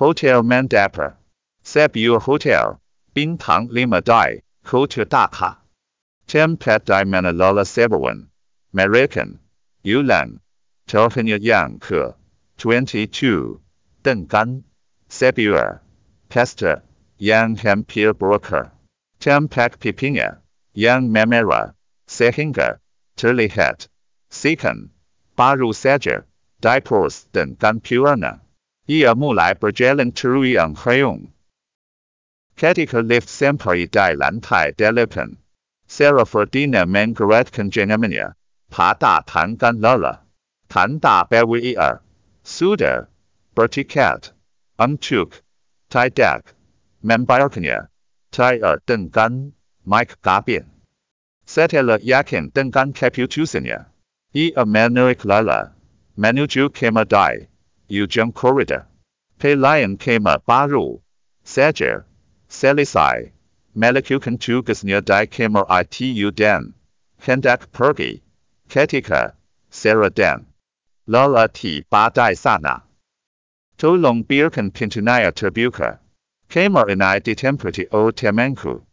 Hotel Mandapa, Sebur Hotel, Bintang Lima Dai, Hotel Dhaka. Tempat di mana Lola Sebawan, American, Yulan, Telefonia Yang ke, 22, Dengan, Sebur, Pesta, Yang Hampir Broker. Tempat pipinya, Yang Memera, sehingga, terlihat, second, baru saja, diapers dan computernya. Ia mulai berjalan teruang hayung. Ketika lift sampai di lantai delapan, Sarah Ferdinand menggerakkan jenamnya, pada tangan Lola. Tanda BWIR, sudah, bertiket, untuk, tidak, membayarkannya, tidak dengan, Mike Gabin. Setelah yakin dengan keputusannya, ia menarik Lola, menuju kamar di, ujung koridor. Pelayan kamar baru, saja, selesai, melakukan tugasnya di kamar ITU dan, hendak pergi, ketika, Sarah dan, Lola tiba di sana. Tolong biarkan pintunya terbuka. Kamar ini ditempati O temanku.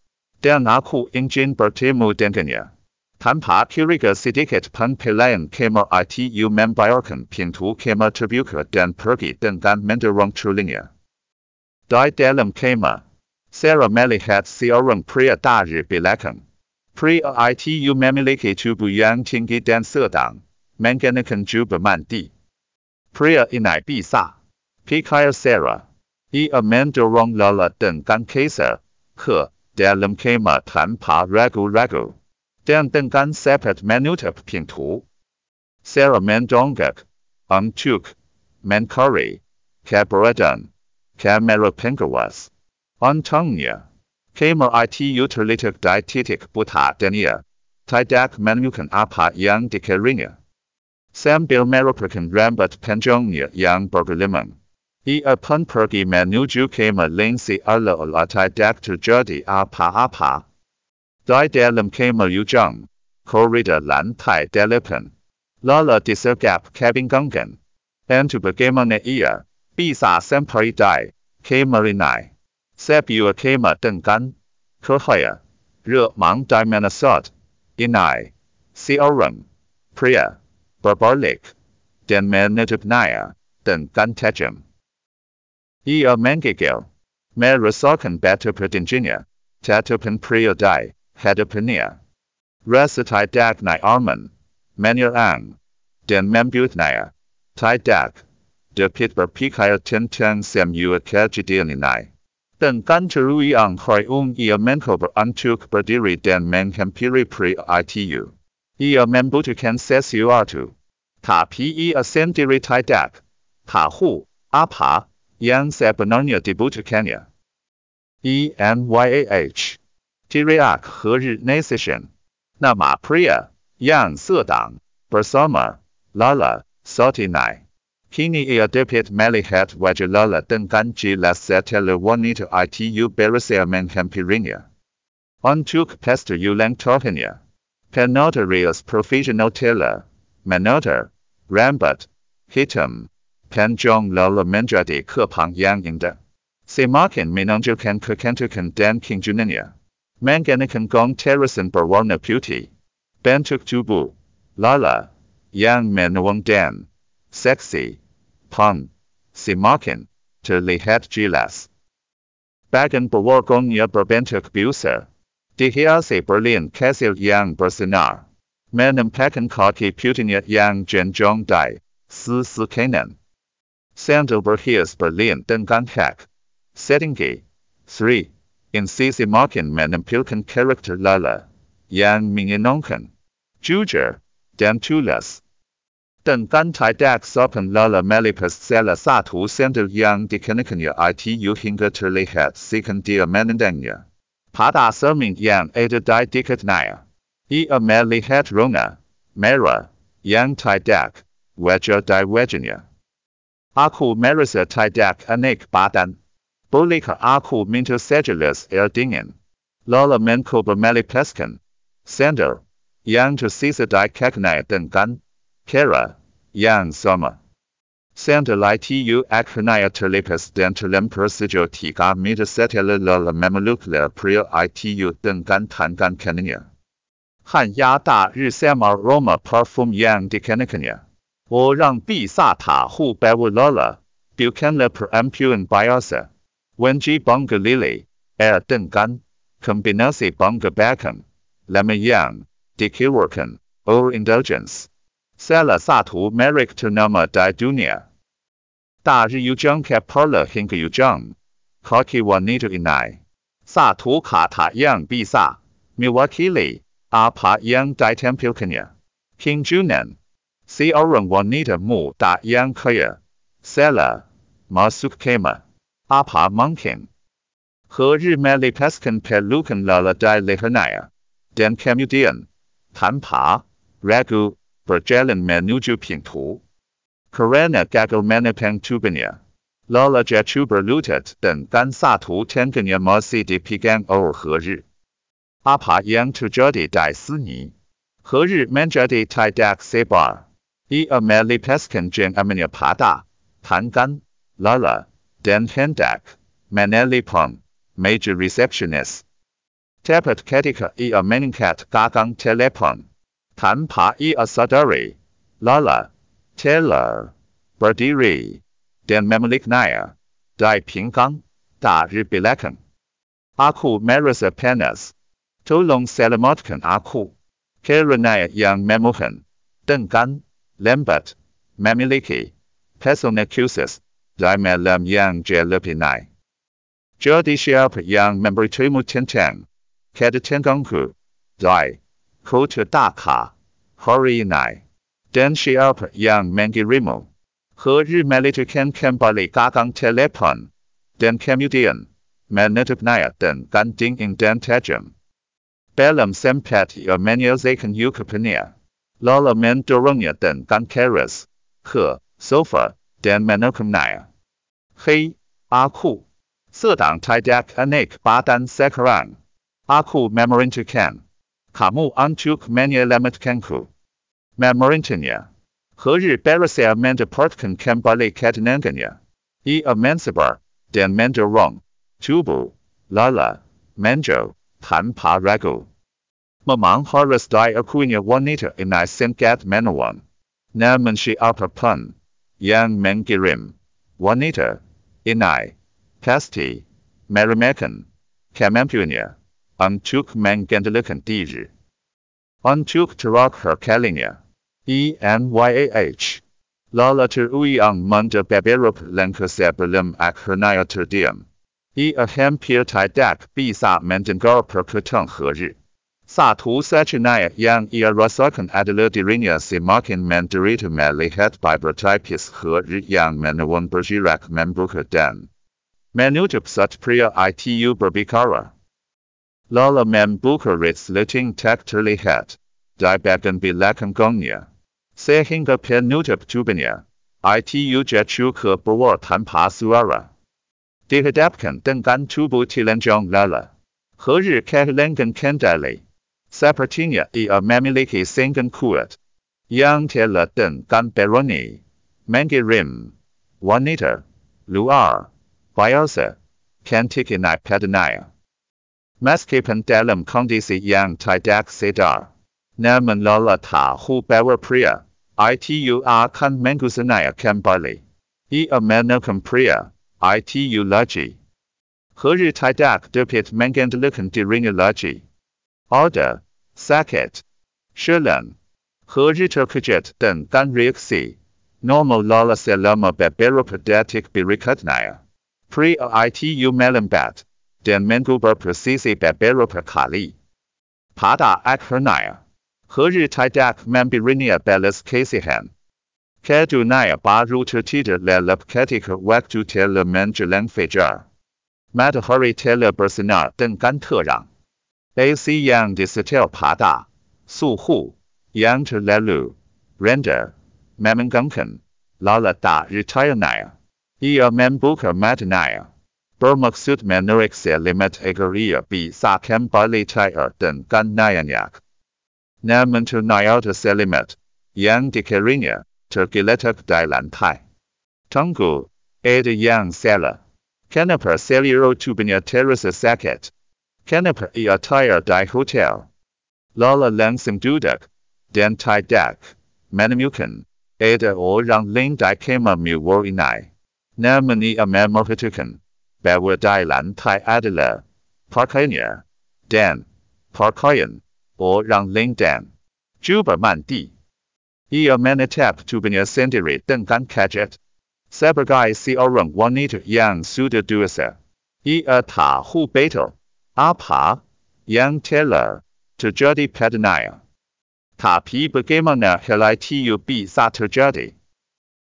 Dan aku ingin bertemu dengannya. Tanpa curiga sedikit pun pelayan kamar ITU membayarkan pintu kamar terbuka dan pergi dengan mendorong tulingnya. Di dalam kamar, Sarah melihat seorang pria dari belakang. Pria ITU memiliki Tubu Yang tinggi dan sedang, menggunakan Juba Mandi. Pria ini bisa. Pikir Sarah. Ia mendorong Lala dengan kasar, ke, dalam kamar tanpa ragu-ragu. Dan dengan cepat menutup pintu. Sarah mendongak, untuk, mencari, keberadaan, kamera pengawas. Untungnya, kamar ITU terletak di titik buta dan ia, tidak menemukan apa yang dikirinya. Sambil merupakan rambut panjangnya yang bergelimang. Ia pun pergi menuju kamar lain seolah-olah tidak terjadi apa-apa. Di dalam kamar ujung, koridor lantai delapan. Lola disergap kebingungan. Entah bagaimana ia bisa sampai di kamar ini. Sebuah kamar dengan cahaya remang di mana saat ini seorang pria berbalik, dan menutupnya dengan tajam. Ia menggigil, merasakan batu pertinjinya, tatapan pria di hadapannya. Rasa tidak nyaman, menyerang, dan membuatnya tidak dapat berpikir tentang semua kejadian ini. Dengan teruang hayung ia mencoba untuk berdiri dan menghampiri pria ITU. Ia membutuhkan sesuatu. Tapi ia sendiri tidak tahu apa yang sebenarnya dibutuhkannya. ENYAH. Teriak Herenation. Nama pria yang sedang bersama Lala saat ini. Kini ia dapat melihat wajah Lala dengan jelas setelah wanita ITU berusaha menghampirinya. Untuk pesta ulang tahunnya. Penotarius Professional Tailor, Menota, Rambut, Hitam, Panjang Lala menjadi kepang yang indah. Semakin menunjukkan kecantikan dan kinjunannya. Menggunakan gong terusan berwarna putih. Bentuk tubuh, Lala, yang menuang dan seksi, pun, semakin terlihat jelas. Bagan berwargongnya berbentuk besar. Dihiasi Berlin Kasil yang bersinar. Menampakkan kaki putihnya yang jenjang di sisi kanan. Sandal berhias Berlin dengan hak. Setinggi. 3. In sisi makin menampilkan karakter Lala. Yang menyenangkan. Jujur. Dan Tulas. tulus. Dengan tidak sopan Lala melipas salah satu sandal yang dikenakannya ITU hingga terlihat sekan dia menendangnya. pada serming yang ada di dekatnya. Ia melihat rona, merah, yang Tai Dak, wajar di wajahnya. Aku merasa tidak enak badan. Bolehkah aku minta sejelas air dingin? Lola mencoba melipaskan. Sandal, yang tersisa di kakinya dengan cara yang sama. Send litu acronia terlipus dentalem persigil tiga meta setela la memalukla prior itu 邓甘弹甘 caninia。汉压大日 samar roma parfum yang de canicania。我让毕萨塔护 b e w l a l a bucanla per ampuan biosa。 Wenji bunga lily air 邓甘 combinasi bunga bacon lemma yang de kiworkan or indulgence。Sela 萨图 Merrick Ternama di Dunia。大日 Ujung Kapala hingga Ujung, kaki wanita inai. Satu kata yang bisa mewakili apa yang ditampilkannya. King Junan, si orang wanita muda yang kaya, sela, masuk kema, Apa mungkin. 和日 melepaskan pelukan lala di lehernya, dan kemudian, tanpa ragu, berjalan menuju pintu. Karena gagal menepang tubuhnya. Lala jatuh berlutut dan kan satu tangannya masih dipegang oleh He Apa yang terjadi di sini? He menjadi tidak sabar. Ia melepaskan genggamannya pada tangan Lala dan hendak menelpon meja receptionist. Tepat ketika ia meningkat gagang telepon. Tanpa ia sadari, Lala Taylor, berdiri, dan memiliknya, di pinggang, dari belakang. Aku merasa panas. Tolong selamatkan aku. Karena yang memohon, dengan, lembat, memiliki, pesona khusus, di malam yang gelap ini. Jadi siapa yang memberitamu tentang, kedatanganku, di, kota Dhaka, hari ini. Dan siapa yang mengirimu? He melitukan kembali gagang telepon. Dan kemudian, menutupnya dengan dingin dan tajam. Belum sempat ia menyelesaikan ucapannya. Lalu mendorongnya dengan keras ke sofa dan menekumnya. Hei, aku sedang tidak enak badan sekarang. Aku memerintahkan kamu untuk menyelamatkanku. Memorintanya. Hari Barasaya mendapatkan kembali ketenangannya. Ia mensabar dan mendorong tubuh lala menjo tanpa ragu. Memang harus diakuinya wanita ini singkat menawan. Namun siapa pun yang mengirim wanita ini pasti meremehkan kemampuannya untuk menggendalikan diri. Untuk terakhir kalinya. ENYAH. Lala teruyang manda beberapa langkah sebelum akhirnya terdiam. Ia hampir tidak bisa mendengar perkataan He Satu satunya yang ia rasakan adalah dirinya semakin menderita melihat beberapa tipis He yang menawan bergerak membuka dan menutup saat pria itu berbicara. Lala membuka resleting tak terlihat di bagian belakang gongnya. sehingga penutup tubuhnya, itu jatuh ke bawah tanpa suara. Dihadapkan dengan tubuh telanjang lala. He kehilangan kendali. Sepertinya ia memiliki sengan kuat. Yang telah dengan berani mengirim wanita luar biasa cantik ini padanya. Meskipun dalam kondisi yang tidak sadar, namun tahu bahwa pria itu akan menggunakan kembali. Ia menekan pria, itu lagi. He tidak dapat mengendalikan dirinya lagi. Ada, sakit, shalom. He terkejut dengan reaksi. Normal lala selama beberapa detik berikutnya. Pria itu melambat, dan mengubah posisi beberapa kali. Pada akhirnya, He tidak memberinya belas kasihan. Keduanya baru tertidur lelap ketika waktu telah menjelang fajar. Matahari telah bersinar dengan terang. AC yang disetel pada suhu yang terlalu rendah memengangkan lala dari tayanya. Ia membuka matanya. Bermaksud menarik selimat agar ia bisa kembali cair dengan nyanyak. namun ternyata selimat yang dikirinya tergeletak di lantai. Tunggu, ed yang sala. Caneper cellular tubinia terrace saket. Caneper e attire die hotel. Lala langsam duduk, den tai dak, menemukan, ed o rang ling die kema mu war inai. Namen i amemorhitukan, bawa die lan tai adela, parkanya, den, parkayan, o rang ling dan. Juba man di. I amenetap tubinia sendiri dengan kajet. Sebagai seorang wanita yang sudah dewasa. Ia tahu betul apa yang telah terjadi padanya. Tapi bagaimana hal itu bisa terjadi?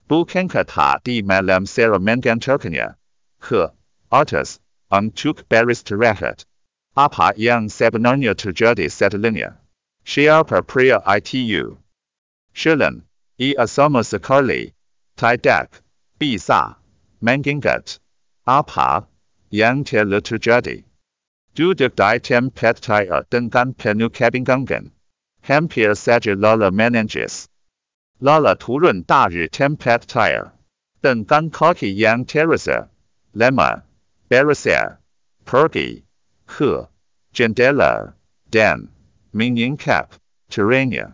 Bukankah tadi malam Sarah mengantarkannya ke atas untuk beristirahat? Apa yang sebenarnya terjadi setelahnya? Siapa pria itu? Shilin, ia sama sekali tidak bisa mengingat apa yang telah terjadi. Duduk di tempat saya dengan penuh kebingungan. Hampir saja Lala menangis. Lala turun dari tempat saya. Dengan kaki yang terasa lemah, bergeser, pergi. Ke jendela. Dan. Menyinkap terenya.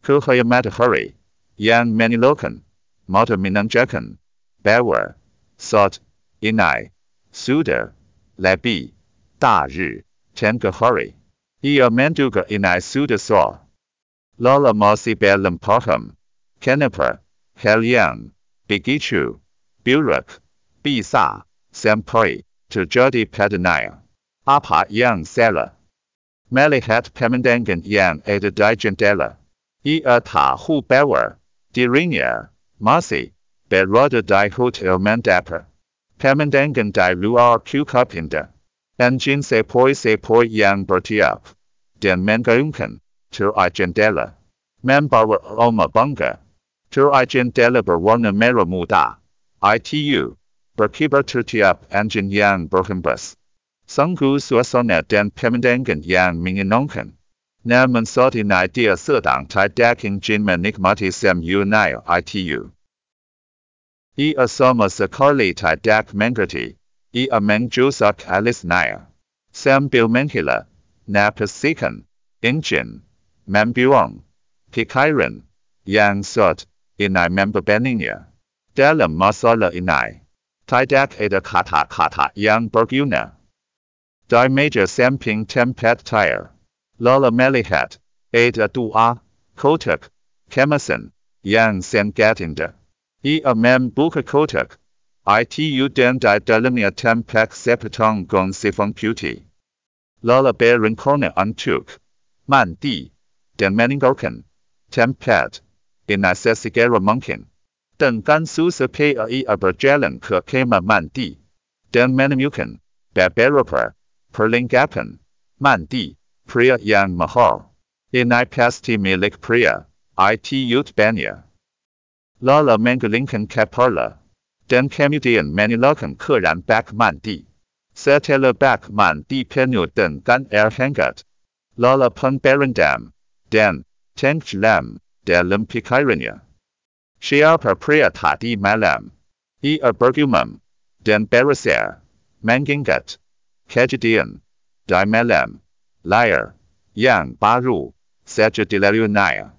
Cahaya matahari yang menilaukan mata menanjakan bahwa saat ini sudah lebih dari tiga hari. Ia menduga ini sudah sore. Lala masih belum paham kenapa hal yang begitu buruk bisa sampai terjadi padanya. Apa yang salah? Melihat pemandangan yang ada di jendela. Ia tahu bahwa dirinya masih berada di hotel mendapur. Pemandangan di luar cukup indah. Engine sepoi-sepoi yang bertiap dan menggaungkan tirai jendela. Membawa aroma bangga. Tirai jendela berwarna merah muda. ITU berkibar tertiap engine yang berhembus. Sungguh suasana dan pemandangan yang menyenangkan. Namun saat ini dia sedang tidak ingin menikmati semuanya ITU. Ia sama sekali tidak mengerti. Ia menjusak alisnya. Sambil menghela, napasikan, engine, membuang, pikiran, yang saat ini membebaninya. Dalam masalah ini, tidak ada kata-kata yang berguna. Di meja samping tempat tire. Lala melihat, ada dua, kotak, kemasan, yang sangat indah. Ia membuka kotak, itu dan di dalamnya tampak sepotong gong sifon putih. Lala berencana untuk mandi dan meninggalkan tempat ini sesegera mungkin. Dengan payah ia berjalan ke kamar mandi dan menemukan beberapa perlengkapan mandi pria yang mahal. Ini pasti milik pria itu banyak. Lala menggulingkan kepala dan kemudian menilaukan keran bak mandi. Setelah bak mandi penuh dengan air er hangat, Lala pun berendam dan. Tenggelam dalam pikirannya. Siapa pria tadi malam? Ia bergumam dan berasar mengingat kejadian di malam layar er. yang baru saja dilaluinya.